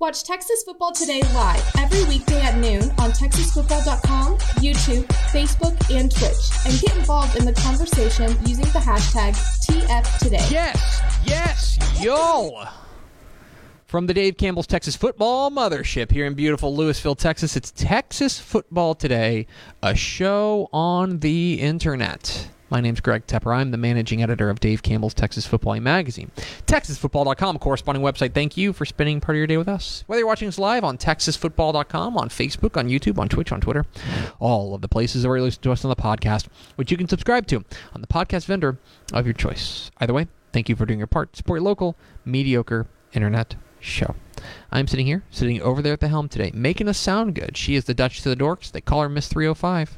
Watch Texas Football Today live every weekday at noon on TexasFootball.com, YouTube, Facebook, and Twitch, and get involved in the conversation using the hashtag TFToday. Yes, yes, yo! From the Dave Campbell's Texas Football Mothership here in beautiful Lewisville, Texas, it's Texas Football Today, a show on the internet. My name's Greg Tepper. I'm the managing editor of Dave Campbell's Texas Football magazine. TexasFootball.com, corresponding website. Thank you for spending part of your day with us. Whether you're watching us live on TexasFootball.com, on Facebook, on YouTube, on Twitch, on Twitter, all of the places where you listen to us on the podcast, which you can subscribe to on the podcast vendor of your choice. Either way, thank you for doing your part. Support your local, mediocre internet show. I'm sitting here, sitting over there at the helm today, making us sound good. She is the Dutch to the Dorks. They call her Miss 305.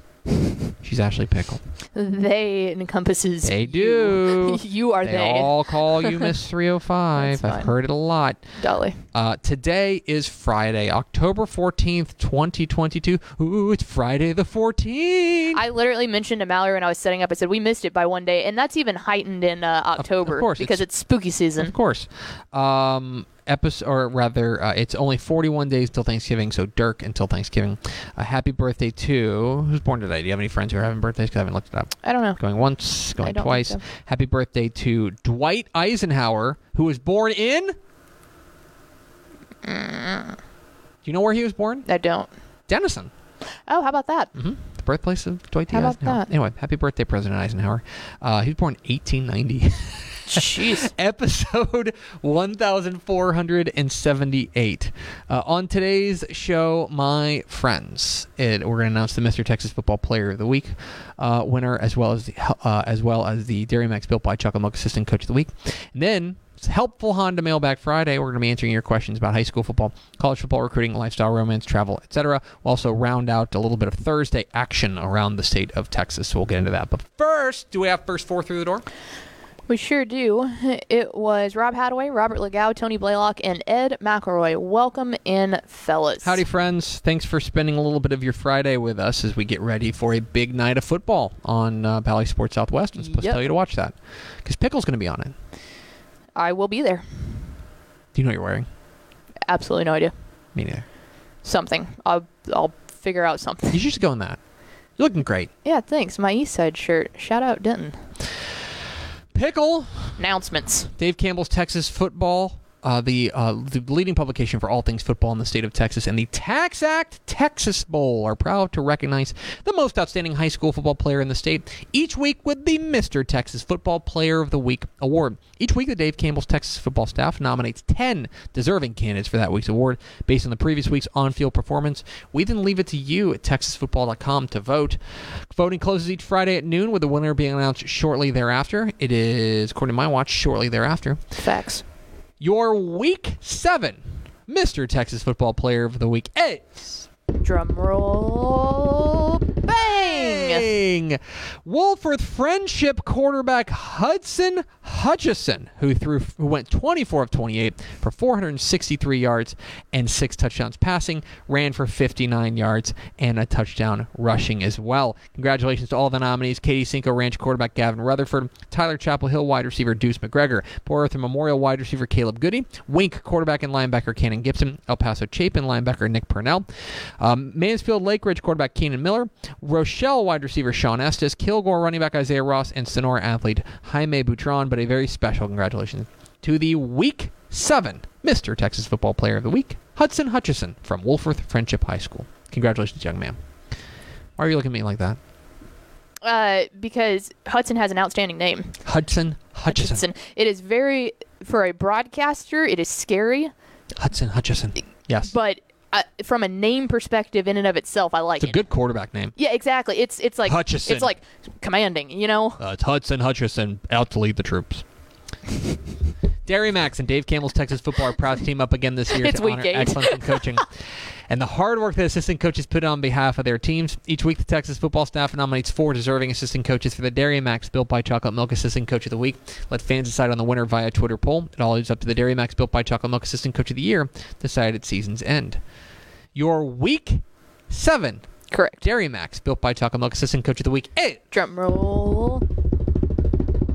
She's Ashley Pickle. They encompasses. They do. You, you are They, they. all call you Miss 305. I've heard it a lot. Dolly. Uh, today is Friday, October 14th, 2022. Ooh, it's Friday the 14th. I literally mentioned to Mallory when I was setting up. I said we missed it by one day, and that's even heightened in uh, October course, because it's- it's, spooky season. Of course. Um, episode, or rather, uh, it's only 41 days till Thanksgiving, so Dirk until Thanksgiving. Uh, happy birthday to who's born today? Do you have any friends who are having birthdays? 'Cause I haven't looked it up. I don't know. Going once, going twice. so. Happy birthday to Dwight Eisenhower, who was born in. Do you know where he was born? I don't. Denison. Oh, how about that? hmm The birthplace of Dwight D. How about Eisenhower. that? Anyway, happy birthday, President Eisenhower. Uh, he was born 1890. Jeez. episode 1478. Uh, on today's show, my friends, it, we're going to announce the Mr. Texas Football Player of the Week uh, winner, as well as the uh, as well as the Dairy Max built by Chuck and Milk Assistant Coach of the Week, and then. it's Helpful Honda Mailbag Friday. We're going to be answering your questions about high school football, college football recruiting, lifestyle, romance, travel, etc. We'll also round out a little bit of Thursday action around the state of Texas. So we'll get into that. But first, do we have first four through the door? We sure do. It was Rob Hadaway, Robert Legao, Tony Blaylock, and Ed McElroy. Welcome in, fellas. Howdy, friends. Thanks for spending a little bit of your Friday with us as we get ready for a big night of football on uh, Bally Sports Southwest. I'm supposed to tell you to watch that because Pickle's going to be on it. I will be there. Do you know what you're wearing? Absolutely no idea. Me neither. Something. I'll I'll figure out something. You should just go in that. You're looking great. Yeah, thanks. My East Side shirt. Shout out Denton. Pickle, Announcements. Dave Campbell's Texas Football, uh, the uh, the leading publication for all things football in the state of Texas, and the TaxAct Texas Bowl are proud to recognize the most outstanding high school football player in the state each week with the Mr. Texas Football Player of the Week award. Each week, the Dave Campbell's Texas football staff nominates 10 deserving candidates for that week's award based on the previous week's on field performance. We then leave it to you at TexasFootball.com to vote. Voting closes each Friday at noon, with the winner being announced shortly thereafter. It is, according to my watch, shortly thereafter. Facts. Your week seven Mr. Texas Football Player of the Week is. Drum roll. Bang! Bang! Wolfforth Frenship quarterback Hudson Hutchison, who threw, who went 24 of 28 for 463 yards and six touchdowns passing, ran for 59 yards and a touchdown rushing as well. Congratulations to all the nominees: Katy Cinco Ranch quarterback Gavin Rutherford, Tyler Chapel Hill wide receiver Deuce McGregor, Port Arthur Memorial wide receiver Caleb Goody, Wink quarterback and linebacker Cannon Gibson, El Paso Chapin linebacker Nick Purnell, um, Mansfield Lake Ridge quarterback Keenan Miller, Rochelle wide receiver Sean Estes, Kilgore running back Isaiah Ross, and Sonora athlete Jaime Butron. But a very special congratulations to the Week 7 Mr. Texas Football Player of the Week, Hudson Hutchison from Wolfforth Frenship High School. Congratulations, young man. Why are you looking at me like that? Uh, because Hudson has an outstanding name. Hudson Hutchison. Hudson. It is very for a broadcaster. It is scary, Hudson Hutchison. Yes. but uh, from a name perspective, in and of itself, I like it's a it. good quarterback name. yeah, exactly. It's it's like Hutchison. It's like commanding. You know. Uh, it's Hudson Hutchison out to lead the troops. Dairy Max and Dave Campbell's Texas football are proud to team up again this year It's to week honor eight. excellence in coaching and the hard work that assistant coaches put on behalf of their teams. Each week, the Texas football staff nominates four deserving assistant coaches for the Dairy Max Built by Chocolate Milk Assistant Coach of the Week. Let fans decide on the winner via Twitter poll. It all leads up to the Dairy Max Built by Chocolate Milk Assistant Coach of the Year, decided at season's end. Your week seven Correct. Dairy Max Built by Chocolate Milk Assistant Coach of the Week. Hey, Drum roll.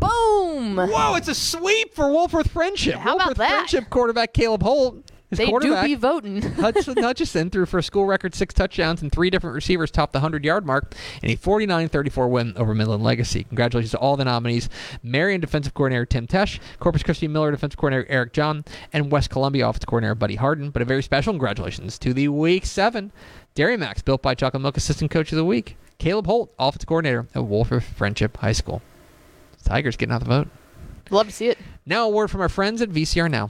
Boom. Whoa, it's a sweep for Wolfforth Frenship. How about that? Frenship quarterback Caleb Holt. His They do be voting. Hudson Hutchison threw for a school record six touchdowns and three different receivers topped the 100 yard mark in a 49 34 win over Midland Legacy. Congratulations to all the nominees Marion defensive coordinator Tim Tesh, Corpus Christi Miller defensive coordinator Eric John, and West Columbia offensive coordinator Buddy Harden. But a very special congratulations to the Week 7 Dairy Max, built by Chocolate Milk Assistant Coach of the Week, Caleb Holt, offensive coordinator at Wolfforth Frenship High School. Tigers getting out the vote. Love to see it. Now, a word from our friends at VCR Now.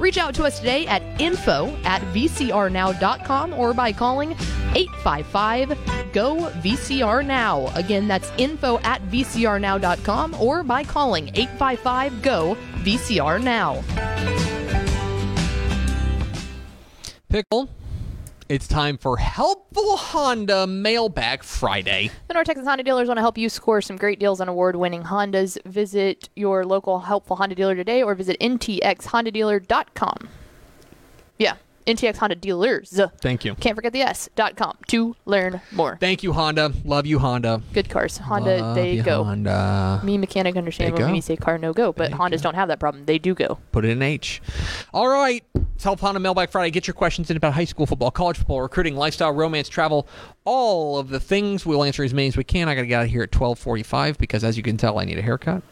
Reach out to us today at info at vcrnow.com or by calling 855 GO VCR Now. Again, that's info at vcrnow.com or by calling 855 GO VCR Now. Pickle, it's time for Helpful Honda Mailbag Friday. The North Texas Honda dealers want to help you score some great deals on award-winning Hondas. Visit your local helpful Honda dealer today, or visit ntxhondadealer.com. Yeah, NTX Honda Dealers. Thank you. Can't forget the S. dot com to learn more. Thank you, Honda. Love you, Honda. Good cars. Honda, Love they you, go. Honda. Me mechanic understand They when go. we say car no go, but They Hondas don't have that problem. They do go. Put it in H. All right. It's Help Honda Mailbag Friday. Get your questions in about high school football, college football, recruiting, lifestyle, romance, travel, all of the things. We'll answer as many as we can. I got to get out of here at 1245 because, as you can tell, I need a haircut.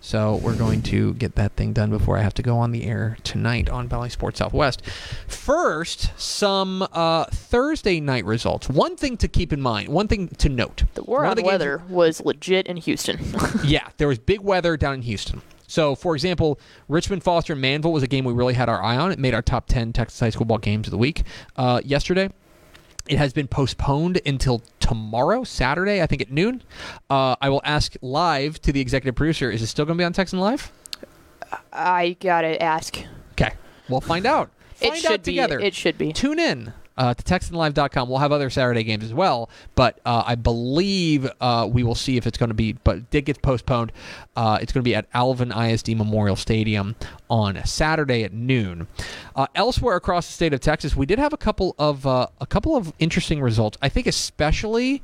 So we're going to get that thing done before I have to go on the air tonight on Bally Sports Southwest. First, some uh, Thursday night results. One thing to keep in mind, one thing to note. The war on the games- weather was legit in Houston. yeah, there was big weather down in Houston. So, for example, Richmond, Foster, and Manvel was a game we really had our eye on. It made our top 10 Texas high school ball games of the week uh, yesterday. It has been postponed until tomorrow, Saturday, I think at noon. Uh, I will ask live to the executive producer is it still going to be on Texan Live? I gotta ask. Okay, we'll find out. It should out be. together. It should be. Tune in uh, to TexanLive.com. We'll have other Saturday games as well, but uh, I believe uh, we will see if it's going to be, but it did get postponed. Uh, it's going to be at Alvin ISD Memorial Stadium on Saturday at noon. Uh, elsewhere across the state of Texas, we did have a couple of uh, a couple of interesting results. I think especially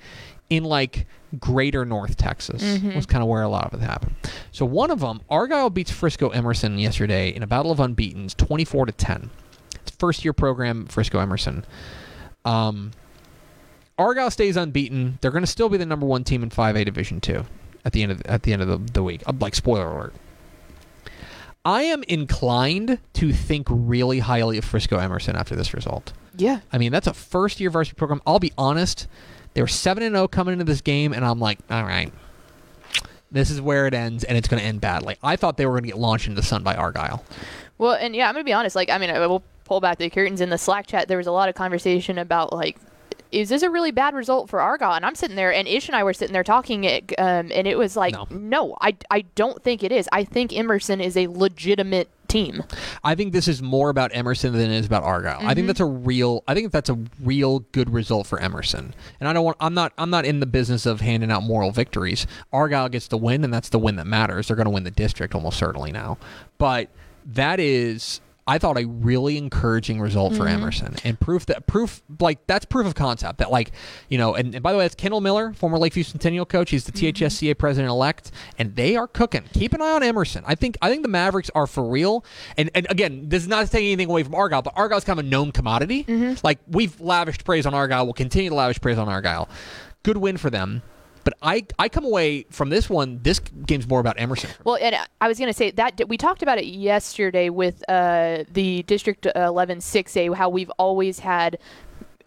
in like greater North Texas mm-hmm. was kind of where a lot of it happened. So one of them, Argyle beats Frisco Emerson yesterday in a battle of unbeaten, 24 to 10 first year program, Frisco Emerson. Um, Argyle stays unbeaten. They're going to still be the number one team in 5A Division Two at the end of at the end of the, the week. Uh, Like spoiler alert. I am inclined to think really highly of Frisco Emerson after this result. Yeah. I mean, that's a first year varsity program. I'll be honest, they were 7 and 0 coming into this game, and I'm like, all right, this is where it ends, and it's going to end badly. I thought they were going to get launched into the sun by Argyle. Well, and yeah, I'm gonna be honest. Like, I mean, I will pull back the curtains in the Slack chat. There was a lot of conversation about like is this a really bad result for Argyle? And I'm sitting there, and Ish and I were sitting there talking, it, um, and it was like, No. no, I, I don't think it is. I think Emerson is a legitimate team. I think this is more about Emerson than it is about Argyle. I Mm-hmm. think that's a real. I think that's a real good result for Emerson. And I don't want. I'm not. I'm not in the business of handing out moral victories. Argyle gets the win, and that's the win that matters. They're going to win the district almost certainly now. But that is. I thought a really encouraging result Mm-hmm. for Emerson and proof that proof like that's proof of concept that like you know and, and by the way that's Kendall Miller former Lakeview Centennial coach. He's the Mm-hmm. THSCA president elect and they are cooking. Keep an eye on Emerson. I think I think the Mavericks are for real. And and again this is not taking anything away from Argyle but Argyle's kind of a known commodity. Mm-hmm. like we've lavished praise on Argyle. We'll continue to lavish praise on Argyle. Good win for them but I I come away from this one this game's more about Emerson Well, and I was going to say that we talked about it yesterday with uh, the District 11 6A, how we've always had.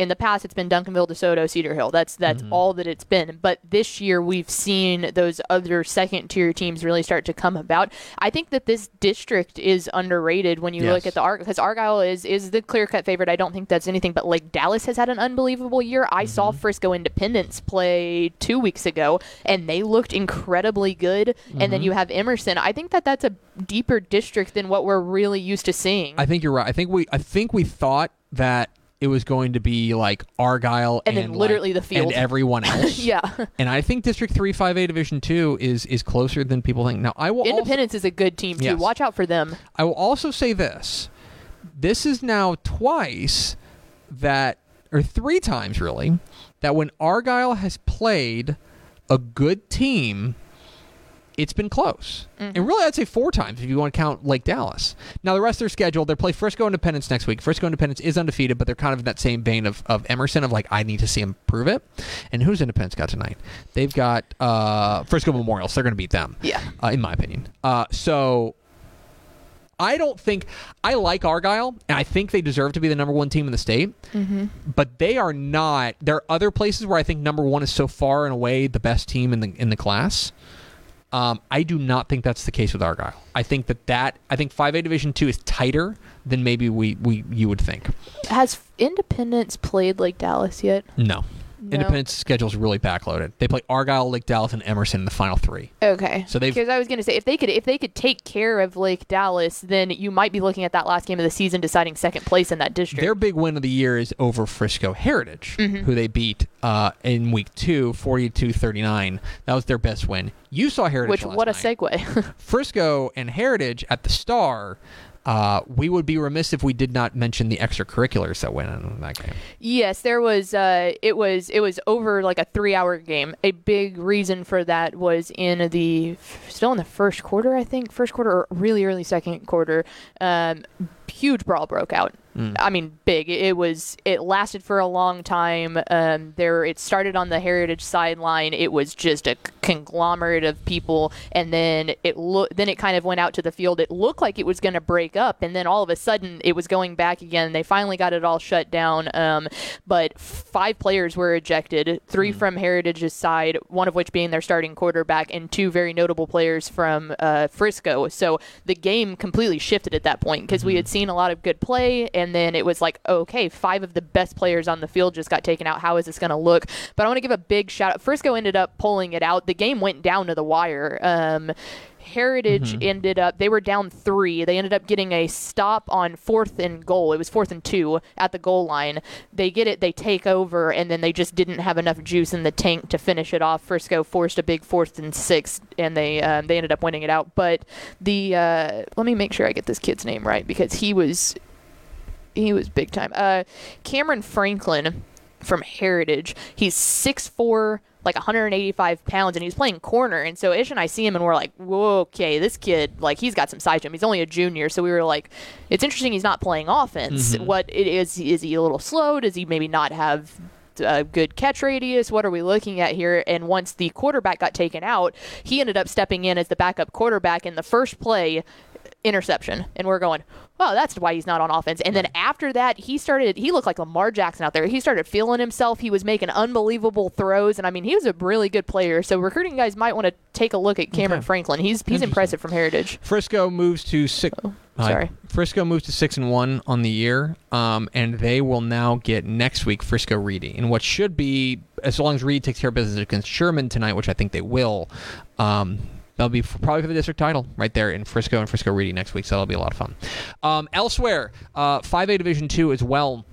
In the past, it's been Duncanville, DeSoto, Cedar Hill. That's that's mm-hmm. all that it's been. But this year, we've seen those other second tier teams really start to come about. I think that this district is underrated when you look at the Arg because Argyle is is the clear cut favorite. I don't think that's anything. But like Dallas has had an unbelievable year. I saw mm-hmm. Frisco Independence play two weeks ago, and they looked incredibly good. And then mm-hmm. you have Emerson. I think that that's a deeper district than what we're really used to seeing. I think you're right I think we I think we thought that it was going to be like Argyle And and, then literally like- the field. and everyone else yeah, And I think District 3 5A Division 2 is is closer than people think. Now, I will also, Independence is a good team too. Yes. Watch out for them. I will also say this. This is now twice that or three times really that when Argyle has played a good team it's been close. And really, I'd say four times if you want to count Lake Dallas. Now, the rest of their schedule, they play Frisco Independence next week. Frisco Independence is undefeated, but they're kind of in that same vein of, of Emerson, of like, I need to see him prove it. And who's Independence got tonight? They've got uh, Frisco Memorial, so they're going to beat them, Yeah. uh, in my opinion. Uh, so I don't think I like Argyle, and I think they deserve to be the number one team in the state. Mm-hmm. But they are not. There are other places where I think number one is so far and away the best team in the in the class. Um, I do not think that's the case with Argyle. I think that that I think 5A Division Two is tighter than maybe we, we you would think. Has Independence played like Dallas yet? No. No. Independence schedule is really backloaded. They play Argyle, Lake Dallas, and Emerson in the final three. Okay. So they've- because I was going to say if they could if they could take care of Lake Dallas, then you might be looking at that last game of the season deciding second place in that district. Their big win of the year is over Frisco Heritage, Mm-hmm. who they beat uh, in week two, 42-39. That was their best win. You saw Heritage which what a night. segue. Frisco and Heritage at the Star. Uh, we would be remiss if we did not mention the extracurriculars that went on in that game. yes, there was uh it was it was over like a 3-hour game. A big reason for that was in the still in the first quarter, I think, first quarter or really early second quarter. Um huge brawl broke out. I mean, big. It, was. It lasted for a long time. Um, there, it started on the Heritage sideline. It was just a conglomerate of people, and then it lo- Then it kind of went out to the field. It looked like it was going to break up, and then all of a sudden it was going back again. They finally got it all shut down. Um, but five players were ejected. Three from Heritage's side, one of which being their starting quarterback, and two very notable players from uh, Frisco. So the game completely shifted at that point because we had seen a lot of good play, and then it was like, okay, five of the best players on the field just got taken out. How is this going to look? But I want to give a big shout out. Frisco ended up pulling it out. The game went down to the wire. Um, Heritage ended up they were down three. They ended up getting a stop on fourth and goal. It was fourth and two at the goal line. They get it, they take over, and then they just didn't have enough juice in the tank to finish it off. Frisco forced a big fourth and six, and they um, they ended up winning it out. But the uh, let me make sure I get this kid's name right because he was he was big time. Uh, Cameron Franklin from Heritage. He's 6'4", like 185 pounds, and he's playing corner. And so Ish and I see him, and we're like, Whoa, okay, this kid, like, he's got some size to him. He's only a junior, so we were like, it's interesting he's not playing offense. Mm-hmm. What it is, is he a little slow? Does he maybe not have a good catch radius. What are we looking at here? And once the quarterback got taken out, he ended up stepping in as the backup quarterback in the first play interception. And we're going, oh, that's why he's not on offense. And then after that, he started, he looked like Lamar Jackson out there. He started feeling himself. He was making unbelievable throws. And I mean, he was a really good player. So recruiting guys might want to take a look at Cameron Okay. Franklin. He's, he's impressive from Heritage. Frisco moves to six. Uh, Sorry. Frisco moves to six and one on the year, um, and they will now get next week Frisco Reedy in what should be, as long as Reed takes care of business against Sherman tonight, which I think they will. Um, That'll be f- probably for the district title right there in Frisco and Frisco Reedy next week, so that'll be a lot of fun. Um, elsewhere, uh, 5A Division Two as well.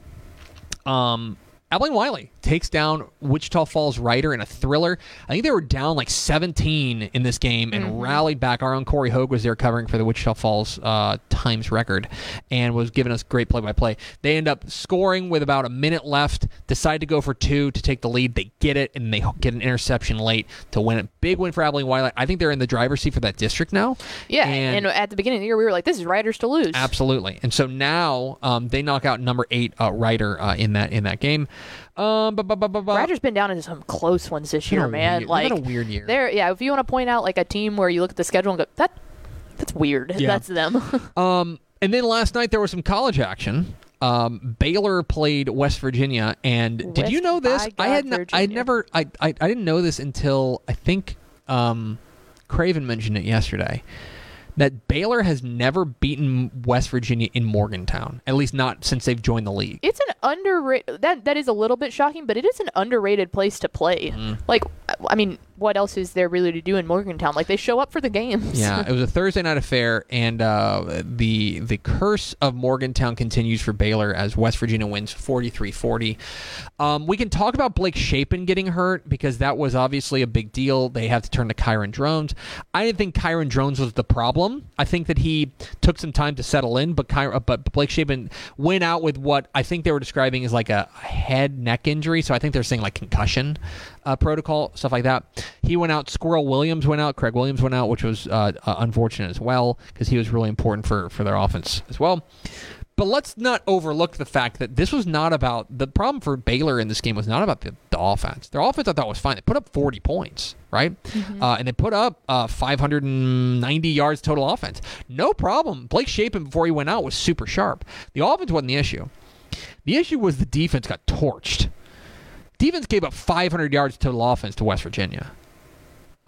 Um, Abilene Wylie takes down Wichita Falls Rider in a thriller. I think they were down like 17 in this game and rallied back. Our own Corey Hogue was there covering for the Wichita Falls uh, Times record and was giving us great play by play. They end up scoring with about a minute left, decide to go for two to take the lead. They get it, and they get an interception late to win it. Big win for Abilene Wylie. I think they're in the driver's seat for that district now. Yeah, And- and, at the beginning of the year, we were like, "This is Riders to lose." Absolutely, and so now um, they knock out number eight uh, Rider uh, in that in that game. Um, bu- bu- bu- bu- bu- Riders been down into some close ones this Been year, a man. weird- like a weird year. They're yeah. If you want to point out like a team where you look at the schedule and go, "That that's weird," Yeah. that's them. Um, and then last night there was some college action. Um, Baylor played West Virginia, and did West you know this? by I had God, n- I had Virginia. never I, I I didn't know this until I think um, Craven mentioned it yesterday. That Baylor has never beaten West Virginia in Morgantown, at least not since they've joined the league. it's an underrated. That that is a little bit shocking, but it is an underrated place to play. Mm-hmm. Like, I mean, what else is there really to do in Morgantown? Like, they show up for the games. Yeah, it was a Thursday night affair, and uh, the the curse of Morgantown continues for Baylor as West Virginia wins 43-40. Um, we can talk about Blake Shapen getting hurt because that was obviously a big deal. They have to turn to Kyron Drones. I didn't think Kyron Drones was the problem. I think that he took some time to settle in, but Ky- but Blake Shapen went out with what I think they were describing as like a head neck injury. So I think they're saying like concussion uh, protocol stuff like that. He went out. Squirrel Williams went out. Craig Williams went out, which was uh, uh, unfortunate as well because he was really important for for their offense as well. But let's not overlook the fact that this was not about the problem for Baylor in this game was not about the, the offense. Their offense I thought was fine. They put up 40 points, right? Uh, and they put up uh, 590 yards total offense. No problem. Blake Shapen before he went out was super sharp. The offense wasn't the issue. The issue was the defense got torched. Defense gave up 500 yards total offense to West Virginia.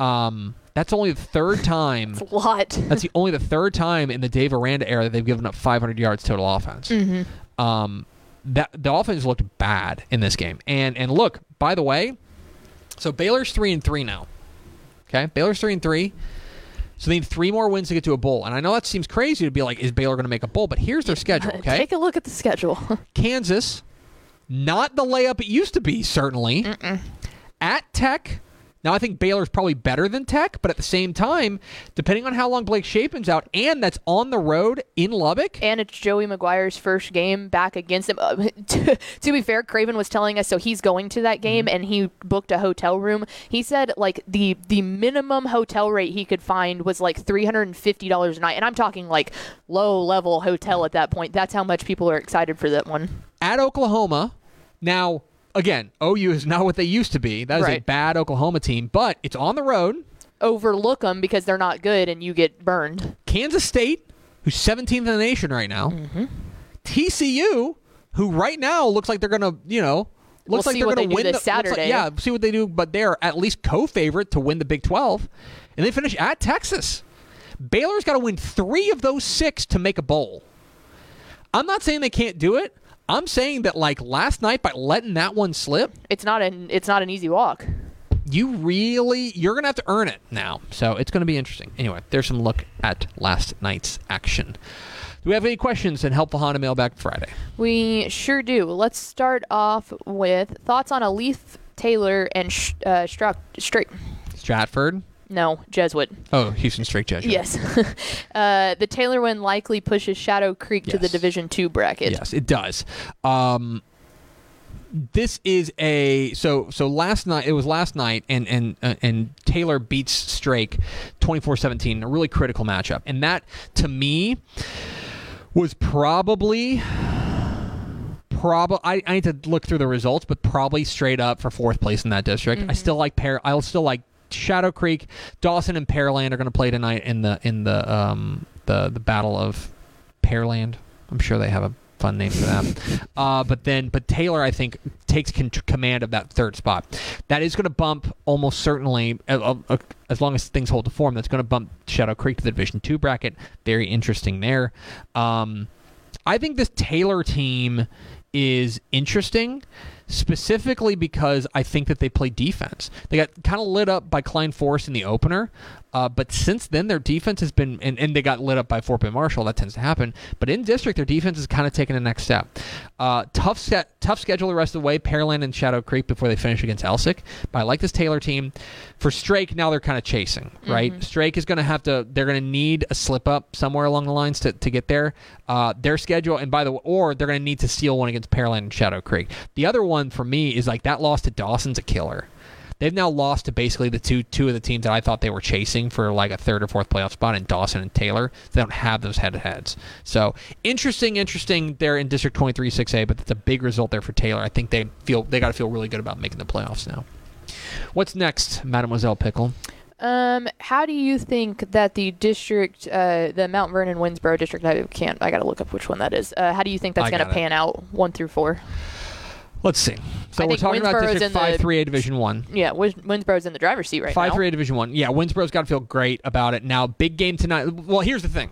Um, that's only the third time. It's a lot. That's the only the third time in the Dave Aranda era that they've given up 500 yards total offense. Um, that the offense looked bad in this game. And and look, by the way, so Baylor's three and three now. Okay, Baylor's three and three. So they need three more wins to get to a bowl. And I know that seems crazy to be like, is Baylor going to make a bowl? But here's their schedule. Okay, Take a look at the schedule. Kansas, not the layup it used to be, certainly. At Tech. Now, I think Baylor's probably better than Tech, but at the same time, depending on how long Blake Shapen's out, and that's on the road in Lubbock. and it's Joey McGuire's first game back against him. Uh, to, to be fair, Craven was telling us so he's going to that game Mm-hmm. and he booked a hotel room. He said like the the minimum hotel rate he could find was like three hundred and fifty dollars a night, and I'm talking like low level hotel at that point. That's how much people are excited for that one. at Oklahoma. Now, again, OU is not what they used to be. That is a bad Oklahoma team, but it's on the road. Overlook them because they're not good and you get burned. Kansas State, who's 17th in the nation right now. Mm-hmm. TCU, who right now looks like they're going to, you know, We'll looks like see they're gonna do win this the, looks like- Saturday. yeah, see what they do, but they're at least co-favorite to win the Big 12. And they finish at Texas. Baylor's got to win 3 of those 6 to make a bowl. I'm not saying they can't do it. I'm saying that like last night by letting that one slip, It's not an it's not an easy walk. you really you're gonna have to earn it now so it's gonna be interesting anyway there's some look at last night's action do we have any questions in helpful honda mailbag friday We sure do. Let's start off with thoughts on Alief Taylor and uh, Struck Straight. stratford No, Jesuit. oh houston Strake Jesuit. Yes. uh, the Taylor win likely pushes Shadow Creek to the Division Two bracket. yes it does um this is a so so last night it was last night and and uh, and Taylor beats Strake 24-17 a really critical matchup and that to me was probably probably I, I need to look through the results but probably straight up for fourth place in that district I still like pair. I'll still like Shadow Creek Dawson and Pearland are going to play tonight in the in the um the the battle of Pearland I'm sure they have a fun name for that. uh, but then, but Taylor, I think, takes con- command of that third spot. That is going to bump almost certainly, uh, uh, as long as things hold to form. That's going to bump Shadow Creek to the Division Two bracket. Very interesting there. Um, I think this Taylor team is interesting specifically because I think that they play defense. They got kind of lit up by Klein Forest in the opener, uh, but since then their defense has been, and, and, they got lit up by Fort Bend Marshall. That tends to happen. But in district, their defense has kind of taken the next step. Uh, tough set, tough schedule the rest of the way. Pearland and Shadow Creek before they finish against Elsik. But I like this Taylor team. For Strake, now they're kind of chasing, right? Mm-hmm. Strake is going to have to. They're going to need a slip up somewhere along the lines to, to get there. Uh, their schedule, and by the way, or they're going to need to steal one against Pearland and Shadow Creek. The other one for me is like that loss to Dawson's a killer. They've now lost to basically the two two of the teams that I thought they were chasing for like a third or fourth playoff spot in Dawson and Taylor. They don't have those head to heads. So interesting, interesting. They're in District 23 6A, but that's a big result there for Taylor. I think they feel they got to feel really good about making the playoffs now. What's next, Mademoiselle Pickle? Um, how do you think that the district, uh, the Mount Vernon Winnsboro district, I can't, I got to look up which one that is. Uh, how do you think that's going to pan out one through four? Let's see. So I we're talking about District Five Three A Division One. Yeah, Winnsboro's in the driver's seat right Five now. Three A Division One. Yeah, Winnsboro's got to feel great about it now. Big game tonight. Well, here's the thing.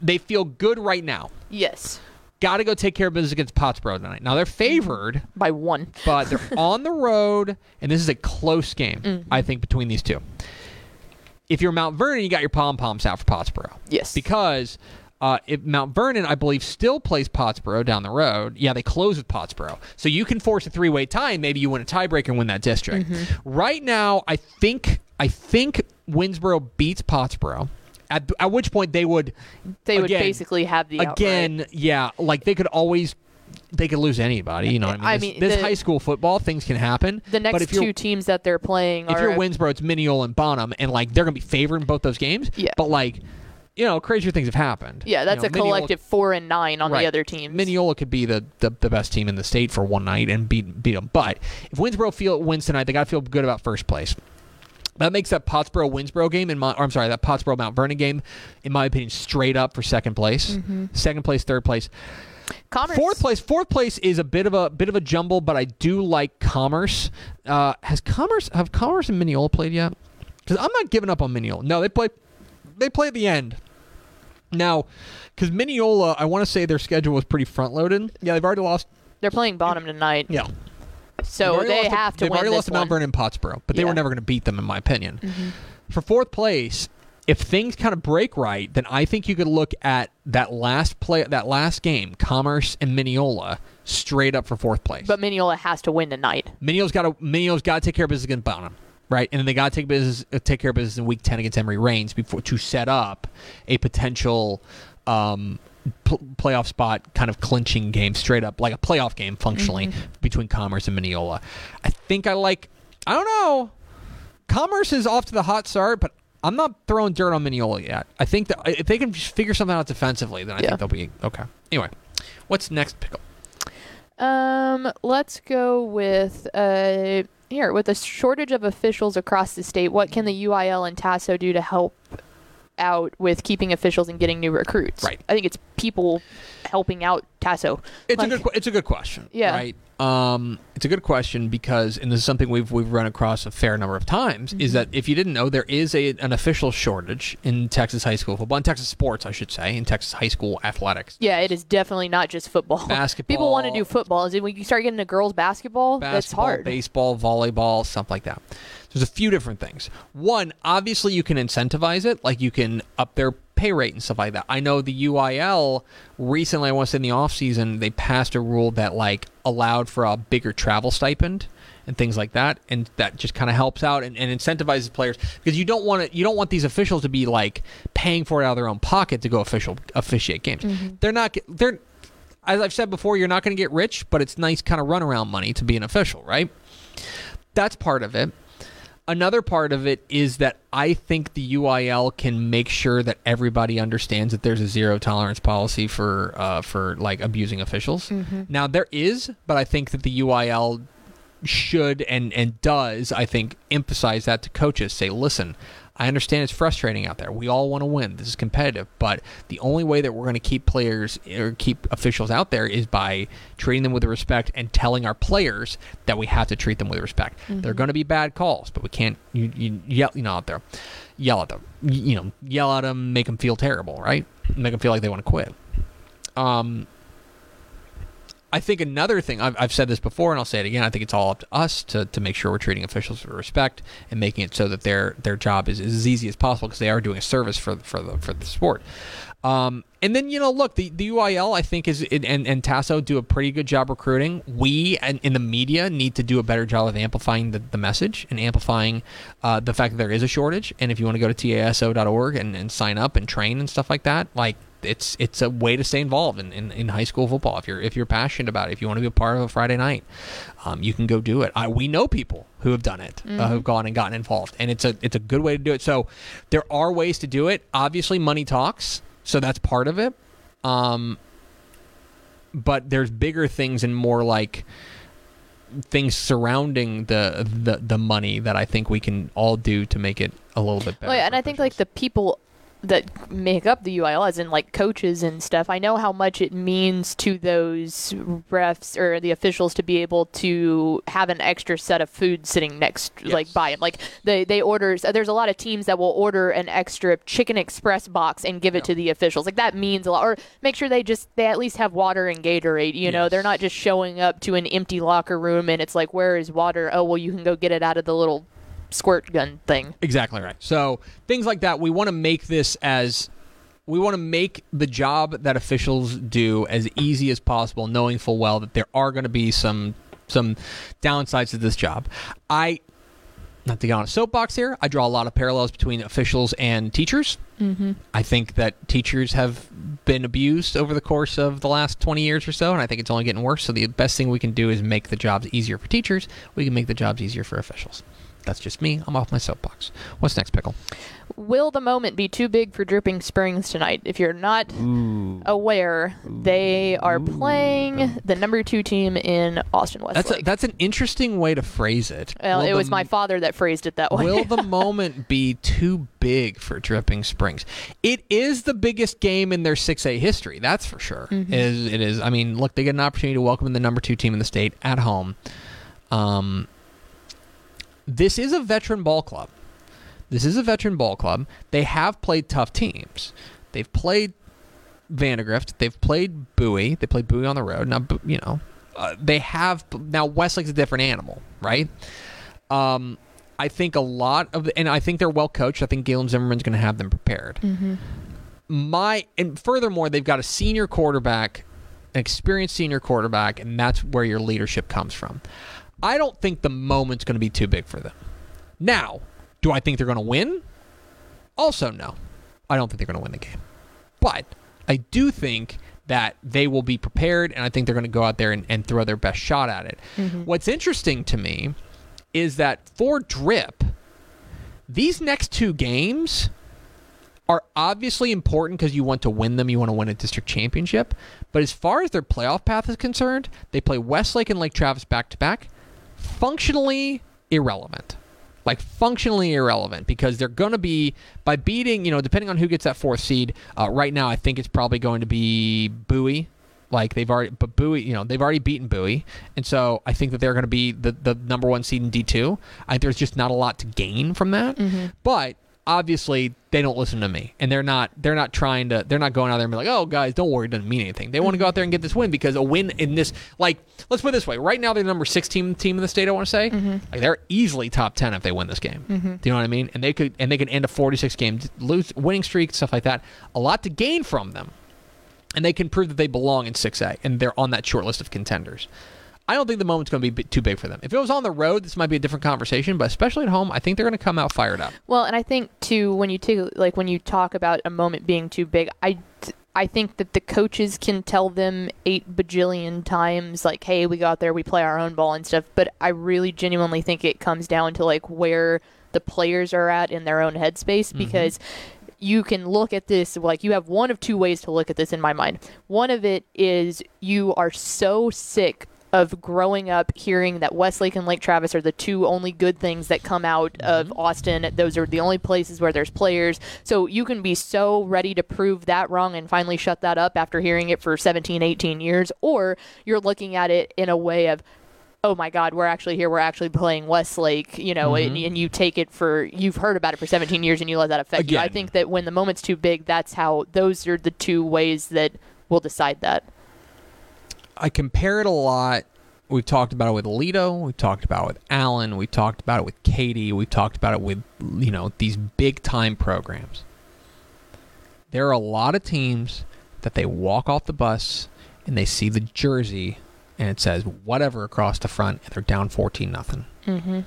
They feel good right now. Yes. Got to go take care of business against Pottsboro tonight. Now they're favored by one, but they're on the road, and this is a close game. Mm-hmm. I think between these two. If you're Mount Vernon, you got your pom poms out for Pottsboro. Yes. Because uh, if Mount Vernon, I believe, still plays Pottsboro down the road. Yeah, they close with Pottsboro, so you can force a three-way tie. And maybe you win a tiebreaker and win that district. Mm-hmm. Right now, I think I think Winnsboro beats Pottsboro. At, at which point they would they would basically have the again outright. yeah like they could always they could lose anybody. You know, what I mean, I this, mean, this the, high school football things can happen. The next two teams that they're playing, if you're Winnsboro, it's Mineola and Bonham, and like they're gonna be favoring both those games. Yeah, but like you know, crazier things have happened. Yeah, that's you know, a collective four and nine on right. the other teams. Mineola could be the, the, the best team in the state for one night and beat beat them. But if Winnsboro feel wins tonight, they got to feel good about first place. That makes that Pottsboro Winnsboro game in my, or I'm sorry, that Pottsboro Mount Vernon game, in my opinion, straight up for second place. Mm-hmm. Second place, third place. Commerce. Fourth place. Fourth place is a bit of a bit of a jumble, but I do like Commerce. Uh, has Commerce have Commerce and Mineola played yet? Because I'm not giving up on Mineola. No, they play. They play at the end. Now, because Mineola, I want to say their schedule was pretty front loaded. Yeah, they've already lost. They're playing bottom tonight. Yeah. So they have to, to They've already lost to Mount Vernon Pottsboro, but they yeah. were never going to beat them, in my opinion. Mm-hmm. For fourth place, if things kind of break right, then I think you could look at that last play, that last game, Commerce and Mineola, straight up for fourth place. But Mineola has to win tonight. Mineola's got to Mineola's got to take care of business against Bonham right? And then they got to take business, uh, take care of business in Week Ten against Emory Rains before to set up a potential um, p- playoff spot, kind of clinching game, straight up like a playoff game, functionally mm-hmm. between Commerce and Mineola. I think I like. I don't know. Commerce is off to the hot start, but I'm not throwing dirt on Mineola yet. I think that if they can just figure something out defensively, then I yeah. think they'll be okay. Anyway, what's next pickle? Um, let's go with uh here, with a shortage of officials across the state, what can the UIL and TASO do to help out with keeping officials and getting new recruits? Right. I think it's people helping out TASO. It's like, a good it's a good question. Yeah. Right. Um, it's a good question because, and this is something we've we've run across a fair number of times, mm-hmm. is that if you didn't know, there is a an official shortage in Texas high school football, in Texas sports, I should say, in Texas high school athletics. Yeah, it is definitely not just football. Basketball. People want to do football. Is it when you start getting to girls basketball, basketball that's hard. Baseball, volleyball, stuff like that. There's a few different things. One, obviously, you can incentivize it, like you can up their pay rate and stuff like that. I know the UIL recently, I want to say in the off season, they passed a rule that like allowed for a bigger travel stipend and things like that, and that just kind of helps out and, and incentivizes players because you don't want to, you don't want these officials to be like paying for it out of their own pocket to go official officiate games. Mm-hmm. They're not. They're as I've said before, you're not going to get rich, but it's nice kind of runaround money to be an official, right? That's part of it another part of it is that I think the UIL can make sure that everybody understands that there's a zero tolerance policy for uh, for like abusing officials. Mm-hmm. Now there is, but I think that the UIL should and and does I think emphasize that to coaches. Say, listen, I understand it's frustrating out there. We all want to win. This is competitive, but the only way that we're going to keep players or keep officials out there is by treating them with respect and telling our players that we have to treat them with respect. There are going to be bad calls, but we can't you, you yell you know out there yell at them. You know, yell at them, make them feel terrible, right? Make them feel like they want to quit. Um, I think another thing I've, I've said this before, and I'll say it again. I think it's all up to us to, to make sure we're treating officials with respect and making it so that their their job is, is as easy as possible because they are doing a service for for the for the sport. Um, and then you know, look, the, the UIL I think is and and TASO do a pretty good job recruiting. We and in the media need to do a better job of amplifying the, the message and amplifying uh, the fact that there is a shortage. And if you want to go to taso.org and, and sign up and train and stuff like that, like it's it's a way to stay involved in, in, in high school football. If you're if you're passionate about it, if you want to be a part of a Friday night, um, you can go do it. I, we know people who have done it, uh, who've gone and gotten involved, and it's a it's a good way to do it. So there are ways to do it. Obviously, money talks, so that's part of it. Um, but there's bigger things and more like things surrounding the the the money that I think we can all do to make it a little bit better. Well, yeah, and I think like the people that make up the UIL, as in like coaches and stuff, I know how much it means to those refs or the officials to be able to have an extra set of food sitting next, like by them. Like they they order. so There's a lot of teams that will order an extra chicken express box and give it to the officials. Like that means a lot. Or make sure they just they at least have water and Gatorade. You know, they're not just showing up to an empty locker room and it's like, where is water? Oh well, you can go get it out of the little squirt gun thing. Exactly right. So things like that, we want to make this as we want to make the job that officials do as easy as possible, knowing full well that there are going to be some some downsides to this job. I not to get on a soapbox here, I draw a lot of parallels between officials and teachers. Mm-hmm. I think that teachers have been abused over the course of the last 20 years or so, and I think it's only getting worse. So the best thing we can do is make the jobs easier for teachers. We can make the jobs easier for officials. That's just me. I'm off my soapbox. What's next, Pickle? Will the moment be too big for Dripping Springs tonight? If you're not aware, they are playing the number two team in Austin That's a, Westlake. that's an interesting way to phrase it. well, Will it the was my father that phrased it that way. Will the moment be too big for Dripping Springs? It is the biggest game in their 6A history. That's for sure. Mm-hmm. It is. It is. I mean, look, they get an opportunity to welcome the number two team in the state at home. Um, this is a veteran ball club. This is a veteran ball club. They have played tough teams. They've played Vandegrift. They've played Bowie. They played Bowie on the road. Now, you know, uh, they have now. Westlake's a different animal, right? Um, I think a lot of, and I think they're well coached. I think Galen Zimmerman's going to have them prepared. My and furthermore, they've got a senior quarterback, an experienced senior quarterback, and that's where your leadership comes from. I don't think the moment's going to be too big for them. Now, do I think they're going to win? Also, no. I don't think they're going to win the game. But I do think that they will be prepared, and I think they're going to go out there and, and throw their best shot at it. Mm-hmm. What's interesting to me is that for Drip, these next two games are obviously important because you want to win them. You want to win a district championship. But as far as their playoff path is concerned, they play Westlake and Lake Travis back to back. Functionally irrelevant. Like functionally irrelevant because they're going to be by beating, you know, depending on who gets that fourth seed. Uh, right now, I think it's probably going to be Bowie. Like they've already, but Bowie, you know, they've already beaten Bowie, and so I think that they're going to be the the number one seed in D two. I think there's just not a lot to gain from that. But obviously they don't listen to me and they're not they're not trying to they're not going out there and be like oh guys don't worry it doesn't mean anything. They want to go out there and get this win because a win in this like let's put it this way right now they're the number six team team in the state i want to say mm-hmm. like they're easily top 10 if they win this game. Mm-hmm. Do you know what i mean? And they could and they could end a 46 game lose winning streak stuff like that. A lot to gain from them. And they can prove that they belong in 6a and they're on that short list of contenders I don't think the moment's going to be too big for them. If it was on the road, this might be a different conversation. But especially at home, I think they're going to come out fired up. Well, and I think too when you take like when you talk about a moment being too big, I I think that the coaches can tell them eight bajillion times like, "Hey, we go out there, we play our own ball and stuff." But I really genuinely think it comes down to like where the players are at in their own headspace mm-hmm. because you can look at this like you have one of two ways to look at this in my mind. One of it is you are so sick of growing up hearing that Westlake and Lake Travis are the two only good things that come out mm-hmm. of Austin. Those are the only places where there's players. So you can be so ready to prove that wrong and finally shut that up after hearing it for 17, 18 years, or you're looking at it in a way of, oh my God, we're actually here. We're actually playing Westlake, you know, and, mm-hmm. and you take it for, you've heard about it for 17 years and you let that affect you. I think that when the moment's too big, that's how, those are the two ways that we'll decide that. I compare it a lot. We've talked about it with Aledo. We've talked about it with Allen. We've talked about it with Katy. We've talked about it with you know these big time programs. There are a lot of teams that they walk off the bus and they see the jersey and it says whatever across the front and they're down fourteen nothing. Mm-hmm.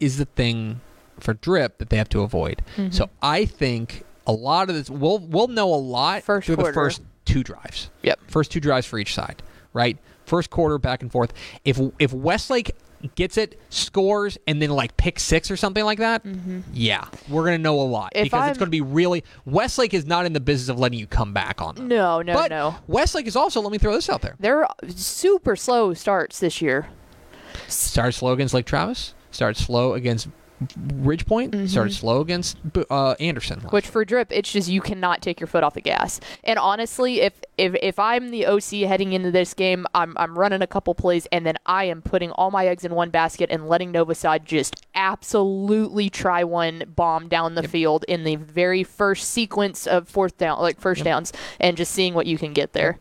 is the thing for drip that they have to avoid. Mm-hmm. So I think a lot of this we'll we'll know a lot First through the first two drives. Yep. First two drives for each side, right? First quarter back and forth. If if Westlake gets it, scores, and then like pick six or something like that, mm-hmm. yeah, we're gonna know a lot If because I'm- it's gonna be really. Westlake is not in the business of letting you come back on them. No, no, but no. Westlake is also. Let me throw this out there. They're super slow starts this year. Started slow against Lake Travis. Started slow against Ridgepoint. Started slow against uh, Anderson. Mm-hmm. Which for drip, it's just you cannot take your foot off the gas. And honestly, if if if I'm the OC heading into this game, I'm I'm running a couple plays and then I am putting all my eggs in one basket and letting Novosad just absolutely try one bomb down the field in the very first sequence of fourth down, like first downs, and just seeing what you can get there.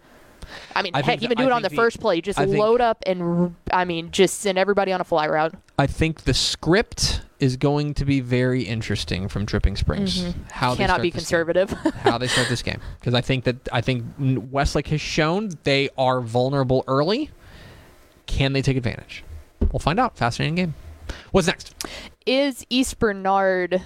I mean, I heck, even do it on the the- first play. Just I think- load up and I mean, just send everybody on a fly route. I think the script is going to be very interesting from Dripping Springs. Mm-hmm. How they Cannot be conservative. how they start this game because I think that I think Westlake has shown they are vulnerable early. Can they take advantage? We'll find out. Fascinating game. What's next? Is East Bernard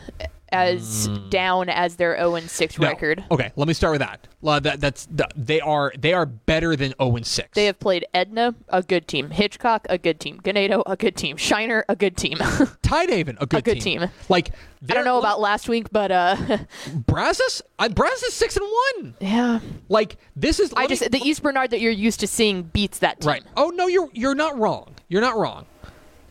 as down as their 0 and 6 Mm. No. record? Okay, let me start with that. Uh, that that's th- they are they are better than 0 and 6. They have played Edna, a good team. Hitchcock, a good team. Ganado, a good team. Shiner, a good team. Tidehaven, a good, good team. Like I don't know about last week, but uh, Brazos. I, Brazos six and one. yeah. Like this is. I let me- just the East Bernard that you're used to seeing beats that team right. Oh no, you're you're not wrong. You're not wrong.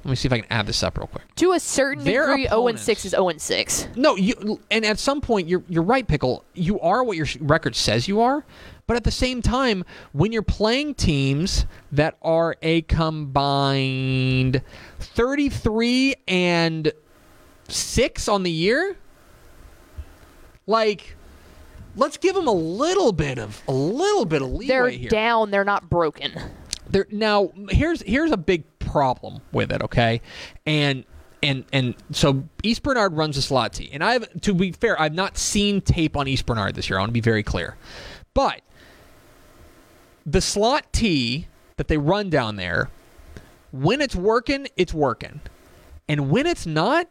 Let me see if I can add this up real quick. to a certain Their degree. 0 opponents- 6 is 0 and 6. No, you and at some point you're you're right, pickle. You are what your sh- record says you are, but at the same time, when you're playing teams that are a combined 33 and six on the year, like let's give them a little bit of a little bit of leeway They're here. down. They're not broken. There now here's here's a big problem with it, okay? And and and so East Bernard runs a slot T. And I've to be fair, I've not seen tape on East Bernard this year. I want to be very clear. But the slot T that they run down there, when it's working, it's working. And when it's not,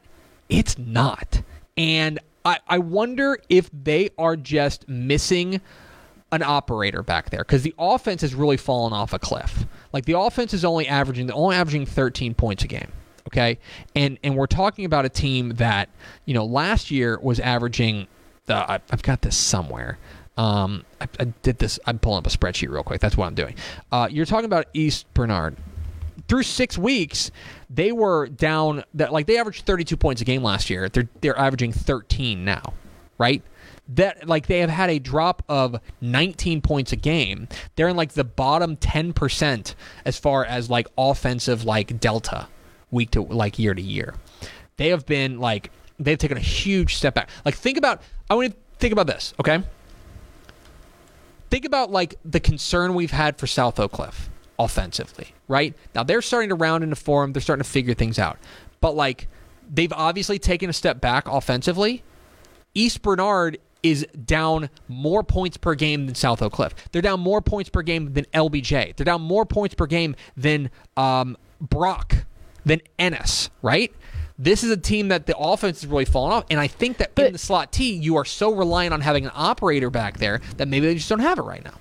it's not. And I, I wonder if they are just missing an operator back there because the offense has really fallen off a cliff. Like the offense is only averaging they're only averaging 13 points a game. Okay, and and we're talking about a team that you know last year was averaging. The, I- I've got this somewhere. Um, I, I did this. I'm pulling up a spreadsheet real quick. That's what I'm doing. Uh, you're talking about East Bernard through six weeks, they were down that like they averaged 32 points a game last year. They're they're averaging 13 now, right? That like they have had a drop of 19 points a game. They're in like the bottom 10% as far as like offensive like delta week to like year to year. They have been like they've taken a huge step back. Like think about I want to think about this, okay? think about like the concern we've had for South Oak Cliff offensively, right? Now they're starting to round into form, they're starting to figure things out. But like they've obviously taken a step back offensively. East Bernard is down more points per game than South Oak Cliff. They're down more points per game than LBJ. They're down more points per game than um, Brock, than Ennis, right? This is a team that the offense is really falling off, and I think that in the slot T, you are so reliant on having an operator back there that maybe they just don't have it right now.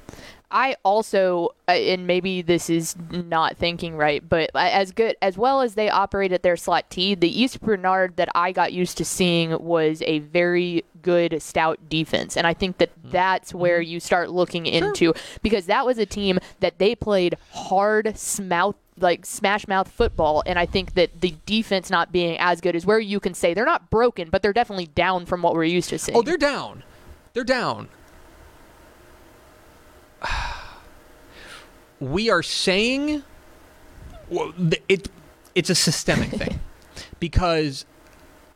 I also, uh, and maybe this is not thinking right, but as good as well as they operate at their slot T, the East Bernard that I got used to seeing was a very good stout defense, and I think that mm-hmm. that's where mm-hmm. you start looking into because that was a team that they played hard, smouth like smash mouth football, and I think that the defense not being as good is where you can say they're not broken, but they're definitely down from what we're used to seeing. Oh, they're down. They're down. We are saying well, it. It's a systemic thing because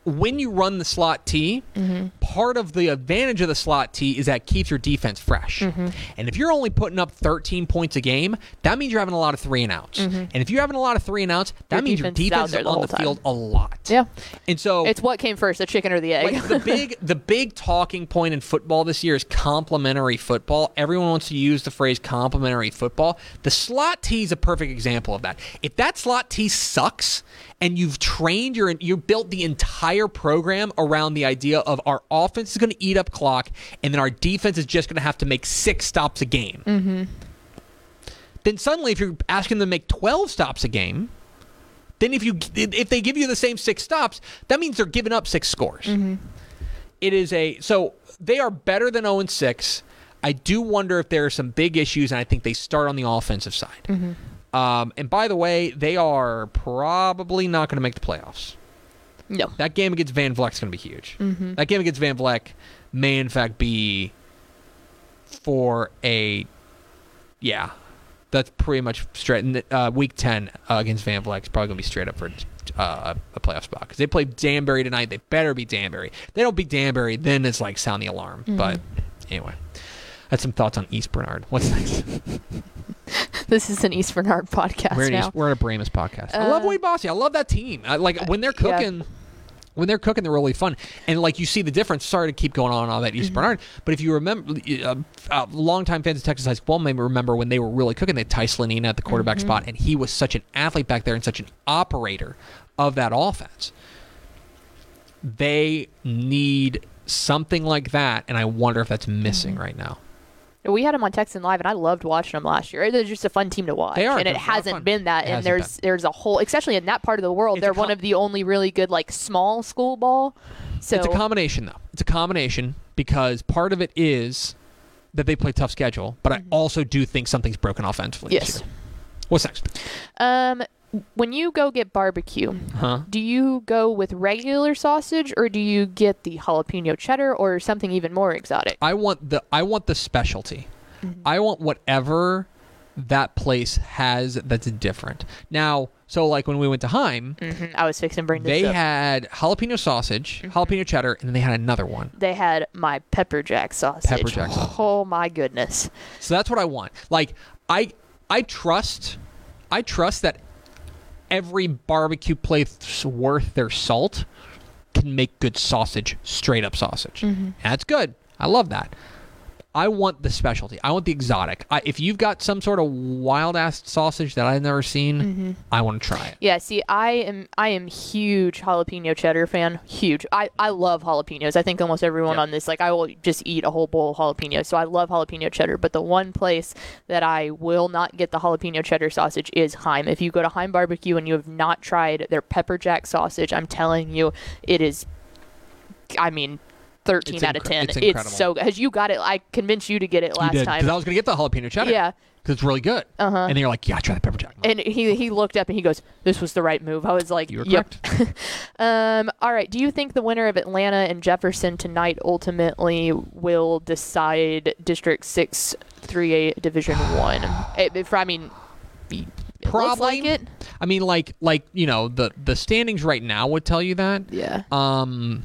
when you run the slot T, mm-hmm. part of the advantage of the slot T is that it keeps your defense fresh. Mm-hmm. And if you're only putting up 13 points a game, that means you're having a lot of three and outs. Mm-hmm. And if you're having a lot of three and outs, that Your means your defense is out defense the on the field a lot. yeah, And so it's what came first, the chicken or the egg. like the big the big talking point in football this year is complementary football. Everyone wants to use the phrase complementary football. The slot T is a perfect example of that. If that slot T sucks and you've trained your you built the entire program around the idea of our offense is going to eat up clock and then our defense is just going to have to make six stops a game. Mm-hmm. Then suddenly, if you're asking them to make twelve stops a game, then if you if they give you the same six stops, that means they're giving up six scores. It is a so they are better than 0 and 6. I do wonder if there are some big issues, and I think they start on the offensive side. Um, and by the way, they are probably not going to make the playoffs. No, That game against Van Vleck's going to be huge. That game against Van Vleck may, in fact, be for a yeah. That's pretty much straight. Uh, week ten uh, against Van Vleck is probably going to be straight up for uh, a playoff spot because they play Danbury tonight. They better beat Danbury. If they don't beat Danbury, then it's like sound the alarm. But anyway, that's some thoughts on East Bernard. What's next? this is an East Bernard podcast We're, now. East, we're at a Brahmas podcast. I love Uh, Wade Bossy. I love that team. I, like when they're yeah. When they're cooking, they're really fun, and like you see the difference. Sorry to keep going on all that Mm-hmm. East Bernard, but if you remember, uh, uh, longtime fans of Texas high school may remember when they were really cooking. They had Tice Lanina at the quarterback Mm-hmm. spot, and he was such an athlete back there and such an operator of that offense. They need something like that, and I wonder if that's missing Mm-hmm. right now. We had them on Texan Live, and I loved watching them last year. They're just a fun team to watch. They are. and it a lot of hasn't been that. It and there's there's a whole, especially in that part of the world, It's they're one of the only really good like small school ball. So It's a combination, though. It's a combination because part of it is that they play tough schedule, but I also do think something's broken offensively. yes. What's next? Um, when you go get barbecue, Huh? do you go with regular sausage or do you get the jalapeno cheddar or something even more exotic? I want the I want the specialty. I want whatever that place has that's different. Now, so like when we went to Heim, Mhm, I was fixing to bring this they up. had jalapeno sausage, jalapeno cheddar, and then they had another one. they had my pepper jack sausage. Pepper jack sausage. Oh my goodness. So that's what I want. Like I I trust I trust that every barbecue place worth their salt can make good sausage, straight up sausage. Mm-hmm. That's good. I love that. I want the specialty. I want the exotic. I, if you've got some sort of wild ass sausage that I've never seen, mm-hmm. I want to try it. Yeah, see, I am I am huge jalapeno cheddar fan. Huge. I, I love jalapenos. I think almost everyone Yeah. on this like I will just eat a whole bowl of jalapenos. So I love jalapeno cheddar. But the one place that I will not get the jalapeno cheddar sausage is Heim. If you go to Heim Barbecue and you have not tried their pepper jack sausage, I'm telling you, it is. I mean. 13 It's out of 10. it's It's, incredible. so because you got it. I convinced you to get it last you did time. because I was going to get the jalapeno cheddar. Yeah. because it's really good. Uh-huh. And then you're like, yeah, try the pepper jack. And he he looked up and he goes, "This was the right move." I was like, you were "Yep." correct. Um, all right. Do you think the winner of Atlanta and Jefferson tonight ultimately will decide District Six, Three A Division One? It- If I mean, Probably. like it. I mean, like like you know the the standings right now would tell you that. Yeah, Um.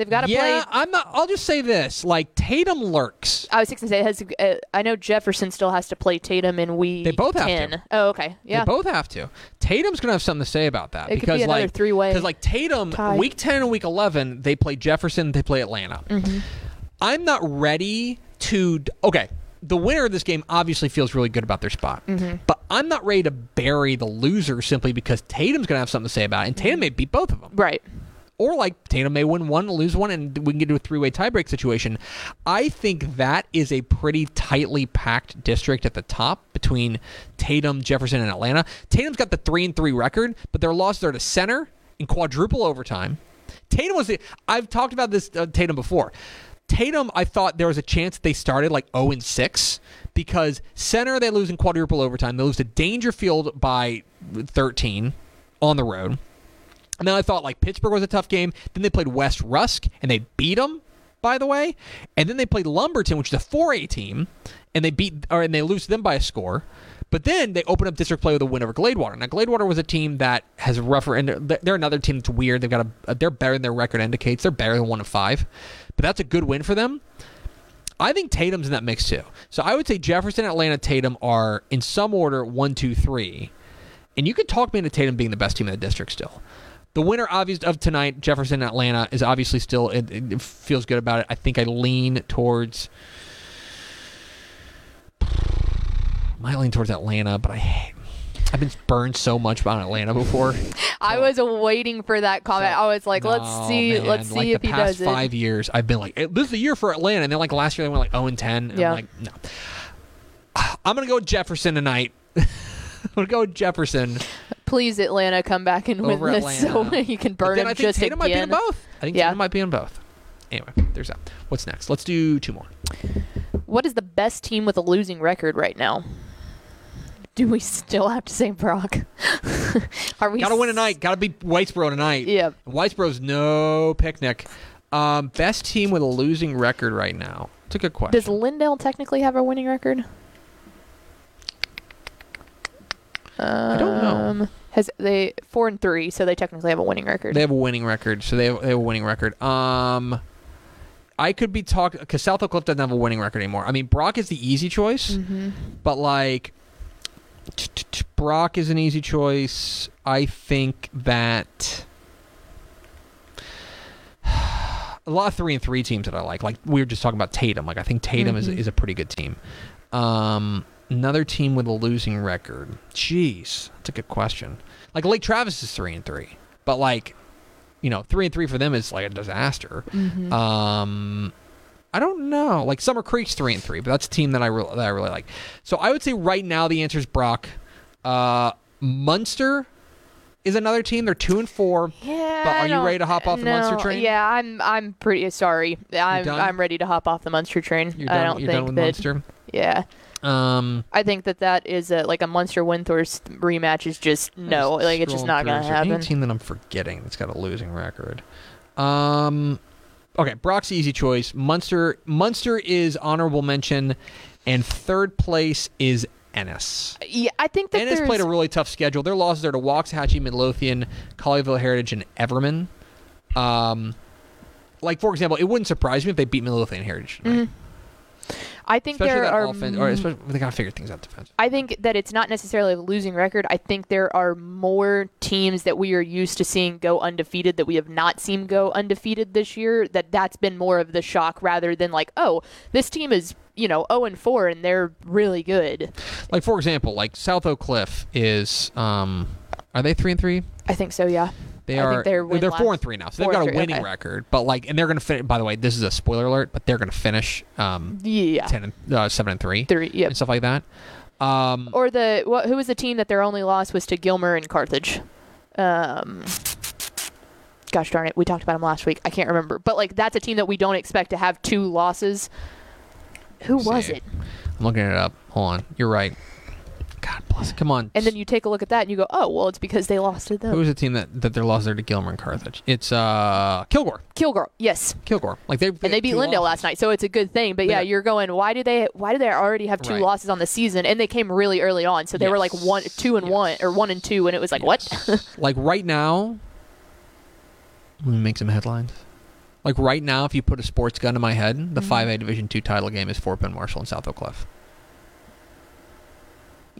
They've got to yeah, play. I'm not. I'll just say this: like Tatum lurks. I was going to say, it has, uh, I know Jefferson still has to play Tatum in week. They both have to. Oh, okay. Yeah. They both have to. Tatum's gonna have something to say about that It could be because another like three-way because like Tatum, tie. week ten and week eleven, they play Jefferson, they play Atlanta. Mm-hmm. I'm not ready to. Okay, the winner of this game obviously feels really good about their spot, Mm-hmm. but I'm not ready to bury the loser simply because Tatum's gonna have something to say about it, and Tatum may beat both of them. right. Or like Tatum may win one, lose one, and we can get to a three-way tiebreak situation. I think that is a pretty tightly packed district at the top between Tatum, Jefferson, and Atlanta. Tatum's got the three and three record, but their losses are to center in quadruple overtime. Tatum was. The, I've talked about this uh, Tatum before. Tatum, I thought there was a chance they started like 0 and 6 because center they lose in quadruple overtime. They lose to Dangerfield by 13 on the road. And then I thought like Pittsburgh was a tough game. Then they played West Rusk and they beat them, by the way. And then they played Lumberton, which is a 4A team, and they beat or and they lose them by a score. But then they open up district play with a win over Gladewater. Now Gladewater was a team that has rougher and they're- they're another team that's weird. They've got a they're better than their record indicates. They're better than one of five, but that's a good win for them. I think Tatum's in that mix too. So I would say Jefferson, Atlanta, Tatum are in some order one, two, three, and you could talk me into Tatum being the best team in the district still. The winner, obvious of tonight, Jefferson, Atlanta, is obviously still. It, it feels good about it. I think I lean towards. Might lean towards Atlanta, but I hate. I've been burned so much about Atlanta before. I was waiting for that comment. I was like, let's No, see, man. let's see like if the he past does five it. years, I've been like, "Eh, this is the year for Atlanta, and then like last year they went like zero and ten. And Yeah. I'm like, no. I'm gonna go with Jefferson tonight. I'm gonna go with Jefferson. Please, Atlanta, come back and win Over this so you can burn then him I think just Tatum might be in both. I think Yeah. Tatum might be in both. Anyway, there's that. What's next? Let's do two more. What is the best team with a losing record right now? Do we still have to say Brock? Are we Got to win tonight. Got to beat Whitesboro tonight. Yep. And Whitesboro's no picnic. Um, best team with a losing record right now. It's a good question. Does Lindale technically have a winning record? I don't know. Has they four and three, so they technically have a winning record. They have a winning record, so they have, they have a winning record. Um, I could be talking because South Oak Cliff doesn't have a winning record anymore. I mean, Brock is the easy choice, Mhm. but like, Brock is an easy choice. I think that a lot of three and three teams that I like. Like we were just talking about Tatum. Like I think Tatum is Mhm. is a pretty good team. Um, another team with a losing record. Jeez, that's a good question. Like Lake Travis is three and three, but like, you know, three and three for them is like a disaster. Mhm. Um, I don't know. Like Summer Creek's three and three, but that's a team that I re- that I really like. So I would say right now the answer is Brock. Uh, Muenster is another team. They're two and four. yeah. but are you ready to hop off the no, Muenster train? Yeah, I'm. I'm pretty sorry. I'm. I'm ready to hop off the Muenster train. You're I done. don't you're think done with that. Muenster. Yeah, Um, I think that that is a, like a Muenster Windthorst rematch is just no. just Like it's just not gonna there Any happen. team that I'm forgetting that's got a losing record. Um, okay, Brock's easy choice. Muenster. Muenster is honorable mention, and third place is Ennis. Yeah, I think that Ennis there's. played a really tough schedule. Their losses are to Waxahachie, Midlothian, Colleyville Heritage, and Everman. Um, like for example, it wouldn't surprise me if they beat Midlothian Heritage. Mhm. I think Especially there that are. offense, or especially they gotta figure things out defense. I think that it's not necessarily a losing record. I think there are more teams that we are used to seeing go undefeated that we have not seen go undefeated this year. That that's been more of the shock rather than like, oh, this team is you know 0 and 4 and they're really good. Like for example, like South Oak Cliff is, um, are they three and three? I think so. Yeah. They I are. think they're they're four and three now, so they've got a three, winning okay. record. But like, and they're gonna finish. By the way, this is a spoiler alert, but they're gonna finish um, Yeah. ten and uh, seven and three Three. yeah and stuff like that. Um, Or the what? Who was the team that their only loss was to Gilmer and Carthage? Um, gosh darn it, we talked about them last week. I can't remember, but like that's a team that we don't expect to have two losses. Who was it? I'm looking it up. Hold on, you're right. God bless. Come on. And then you take a look at that and you go, oh well, it's because they lost to them. Who was the team that that their losses are to Gilmer and Carthage? It's uh Kilgore. Kilgore, yes, Kilgore. Like they and they beat Lindale last night, so it's a good thing. But They yeah, got- you're going. Why do they? Why do they already have two Right. losses on the season? And they came really early on, so they were like one, two and Yes. one, or one and two, and it was like what? like right now. Let me make some headlines. Like right now, if you put a sports gun to my head, Mm-hmm. the 5A Division two title game is Fort Bend Marshall and South Oak Cliff.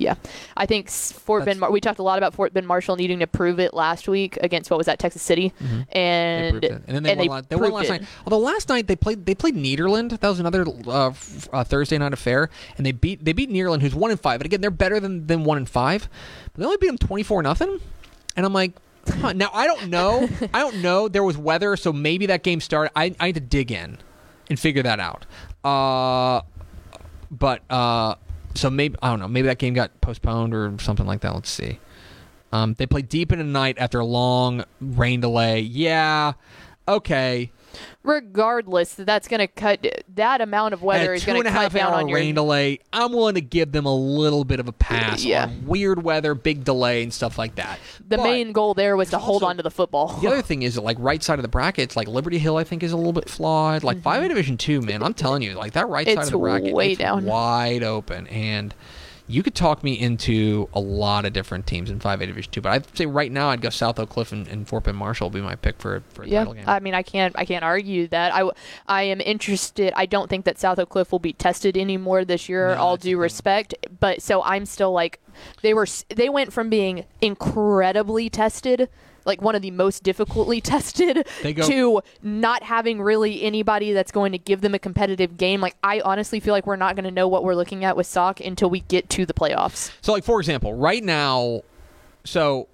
Yeah, I think Fort That's- Bend. Mar- we talked a lot about Fort Bend Marshall needing to prove it last week against what was that Texas City, Mhm. And proved and then they and won. they la- they won last it. night. Although last night they played they played Nederland. That was another uh, f- uh, Thursday night affair, and they beat they beat Nederland, who's one and five. But again, they're better than than one and five. But they only beat them twenty four nothing. And I'm like, huh. now I don't know. I don't know. There was weather, so maybe that game started. I I need to dig in and figure that out. Uh, but uh, so maybe I don't know. Maybe that game got postponed or something like that. Let's see. Um, they played deep in the night after a long rain delay. Yeah, okay. Regardless, that's going to cut that amount of weather is going to cut down on your rain delay, I'm willing to give them a little bit of a pass Yeah. on weird weather, big delay, and stuff like that. the But main goal there was to there's hold on to the football. The other thing is that, like right side of the bracket, it's like Liberty Hill. I think is a little bit flawed. Like five A Division two, man. I'm telling you, like that right side Mm-hmm. It's of the bracket, is way it's down. wide open, and you could talk me into a lot of different teams in five A Division two. But I'd say right now, I'd go South Oak Cliff and, and Fort Bend Marshall will be my pick for for a Yeah, title game. I mean, I can't, I can't argue that. I, I am interested. I don't think that South Oak Cliff will be tested anymore this year. No, all due respect, but so I'm still like, they were, they went from being incredibly tested, like one of the most difficultly tested, go- to not having really anybody that's going to give them a competitive game. Like, I honestly feel like we're not going to know what we're looking at with Sock until we get to the playoffs. So, like for example, right now, so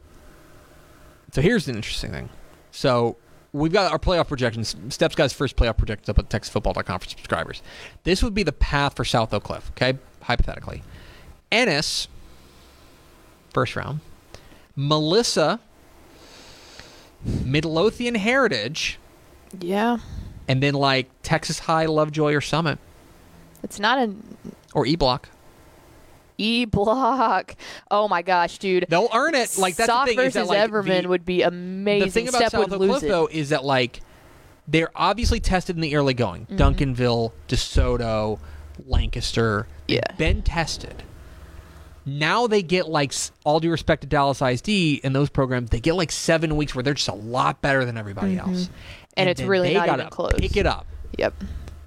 so here's an interesting thing. So we've got our playoff projections. Steps guys' first playoff projections up at TexasFootball.com for subscribers. This would be the path for South Oak Cliff. Okay, hypothetically, Ennis, first round. Melissa, Midlothian Heritage, Yeah, and then like Texas High, Lovejoy, or Summit, it's not an or E Block. E block. Oh my gosh, dude. They'll earn it. Like that's Sock the thing is versus that like Everman the- would be amazing. The thing about Step South would Cliff, though, is that like they're obviously tested in the early going. Mm-hmm. Duncanville, DeSoto, Lancaster, Yeah. been tested. Now they get like all due respect to Dallas ISD and those programs, they get like seven weeks where they're just a lot better than everybody else, Mm-hmm. And it's really not even close. Pick it up, Yep.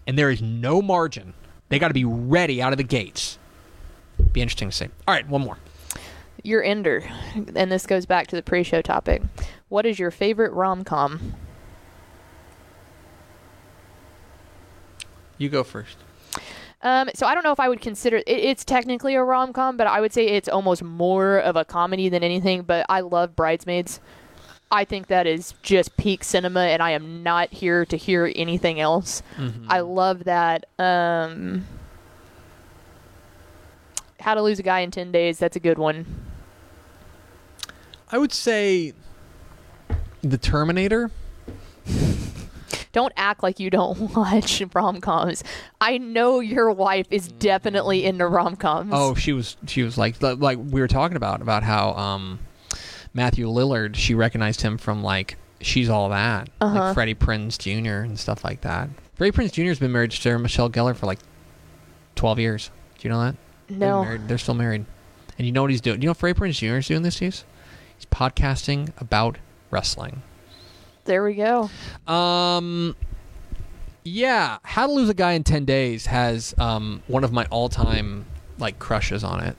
and there is no margin. They got to be ready out of the gates. Be interesting to see. All right, one more. Your ender, and this goes back to the pre-show topic. What is your favorite rom-com? You go first. Um, so I don't know if I would consider it, it's technically a rom com, but I would say it's almost more of a comedy than anything. But I love Bridesmaids. I think that is just peak cinema, and I am not here to hear anything else. I love that. Um, How to Lose a Guy in Ten Days. That's a good one. I would say the Terminator. Don't act like you don't watch rom coms. I know your wife is definitely into rom coms. Oh, she was she was like like we were talking about about how um Matthew Lillard she recognized him from like she's all that Uh-huh. like Freddie Prinze Jr. and stuff like that. Freddie Prinze Jr. has been married to Sarah Michelle Gellar for like twelve years. Do you know that? No. married. They're still married. And you know what he's doing? Do you know Freddie Prinze Jr. is doing this days? He's podcasting about wrestling. There we go. Um, yeah, How to Lose a Guy in Ten Days has um one of my all-time like crushes on it.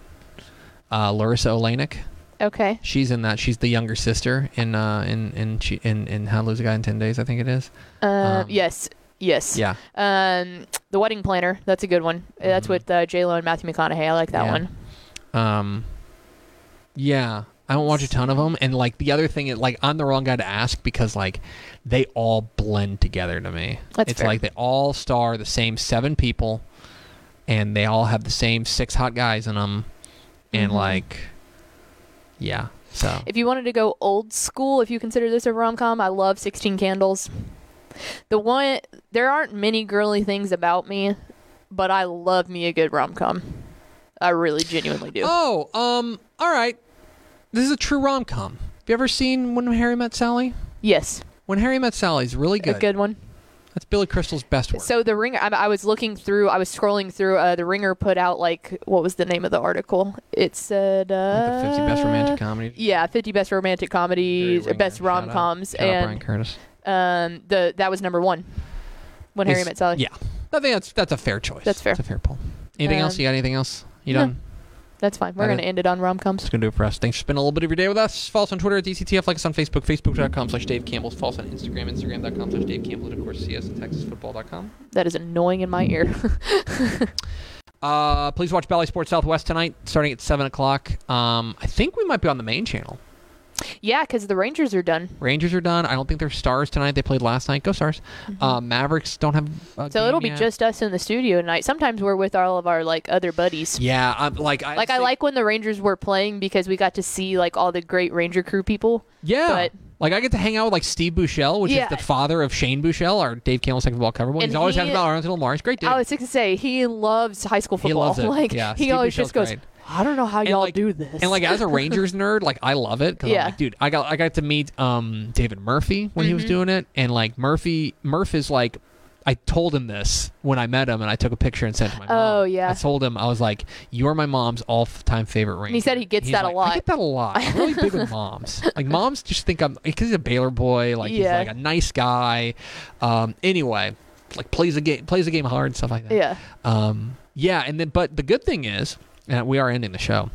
Uh, Larisa Oleynik. Okay. She's in that. She's the younger sister in uh in in she, in in How to Lose a Guy in Ten Days. I think it is. Uh, Um, yes. Yes. Yeah. Um, the wedding planner. That's a good one. That's Mhm. with uh, J Lo and Matthew McConaughey. I like that Yeah. one. Um, yeah. I don't watch a ton of them, and like the other thing is like I'm the wrong guy to ask because like they all blend together to me. That's it's fair. like they all star the same seven people, and they all have the same six hot guys in them, and Mhm. like, yeah. So If you wanted to go old school, if you consider this a rom com, I love Sixteen Candles. The one there aren't many girly things about me, but I love me a good rom com. I really genuinely do. oh um all right, this is a true rom com. Have you ever seen When Harry Met Sally? yes, When Harry Met Sally is really good. a good one. That's Billy Crystal's best work. So the ringer, I, I was looking through, I was scrolling through. Uh, the ringer put out like what was the name of the article? It said uh, like the 50 best romantic comedies. Yeah, 50 best romantic comedies, Jerry best Winger, shout out. rom coms, out Bryan Curtis. um, the that was number one. When Harry Met Sally. Yeah, I think that's that's a fair choice. That's fair. That's a fair poll. Anything else? Um, You got anything else? You no. That's fine. We're That gonna it? end it on rom coms. That's gonna do it for us. Thanks for spending a little bit of your day with us. Follow us on Twitter at DCTF. Like us on Facebook, facebook.com slash Dave Campbell. Follow us on Instagram, instagram.com slash Dave Campbell. And of course, see us at texasfootball.com. That is annoying in my ear. Uh, please watch Bally Sports Southwest tonight, starting at seven o'clock. Um, I think we might be on the main channel. Yeah, because the Rangers are done, Rangers are done. I don't think they're Stars tonight. They played last night. Go Stars. Uh, Mavericks don't have. Mm-hmm. so it'll be yet. just us in the studio tonight. Sometimes we're with all of our like other buddies. Yeah, I'm like I Like I like when the Rangers were playing because we got to see like all the great Ranger crew people. Yeah. But Like I get to hang out with like Steve Bouchel, which Yeah. is the father of Shane Bouchel, our Dave Campbell's second ball cover boy. He's always he- talking about Arlington Lamar. He's great dude. I was going to say he loves high school He football. loves it. Like Yeah, he Steve always Bouchel's just goes, great. I don't know how y'all like, do this. And like as a Rangers nerd, like I love it because Yeah. Like, dude, I got I got to meet um David Murphy when he Mm-hmm. was doing it, and like Murphy Murph is like. I told him this when I met him, and I took a picture and sent to my mom. Oh, yeah. I told him I was like, "You're my mom's all-time favorite Ranger." he said he gets He's that a lot. I get that a lot. I'm really big with moms. Like moms just think I'm because he's a Baylor boy. Like he's like a nice guy. Um, anyway, like plays a game, plays a game hard, stuff like that. yeah. Um, yeah, and then but the good thing is, and we are ending the show,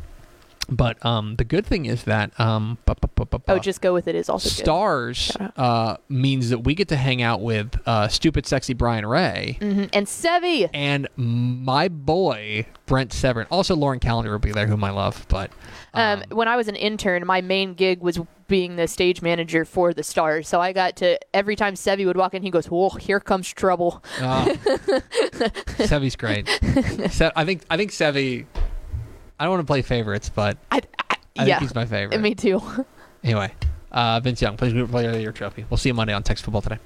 but um, the good thing is that um, bu- bu- bu- Oh, just go with it is also good. stars Shout uh means that we get to hang out with uh, stupid, sexy Brian Ray. Mhm. And Sevi. And my boy Brent Severyn, also Lauren Callender will be there, whom I love. But Um, when I was an intern, my main gig was being the stage manager for the Stars. So I got to every time Sevi would walk in, he goes, "Oh, here comes trouble." Uh, Sevi's great. Se- I think I think Sevi. I don't want to play favorites, but I, I, I yeah, think he's my favorite. me too. Anyway, uh, Vince Young, plays Group Player of the Year trophy. We'll see you Monday on Text Football today.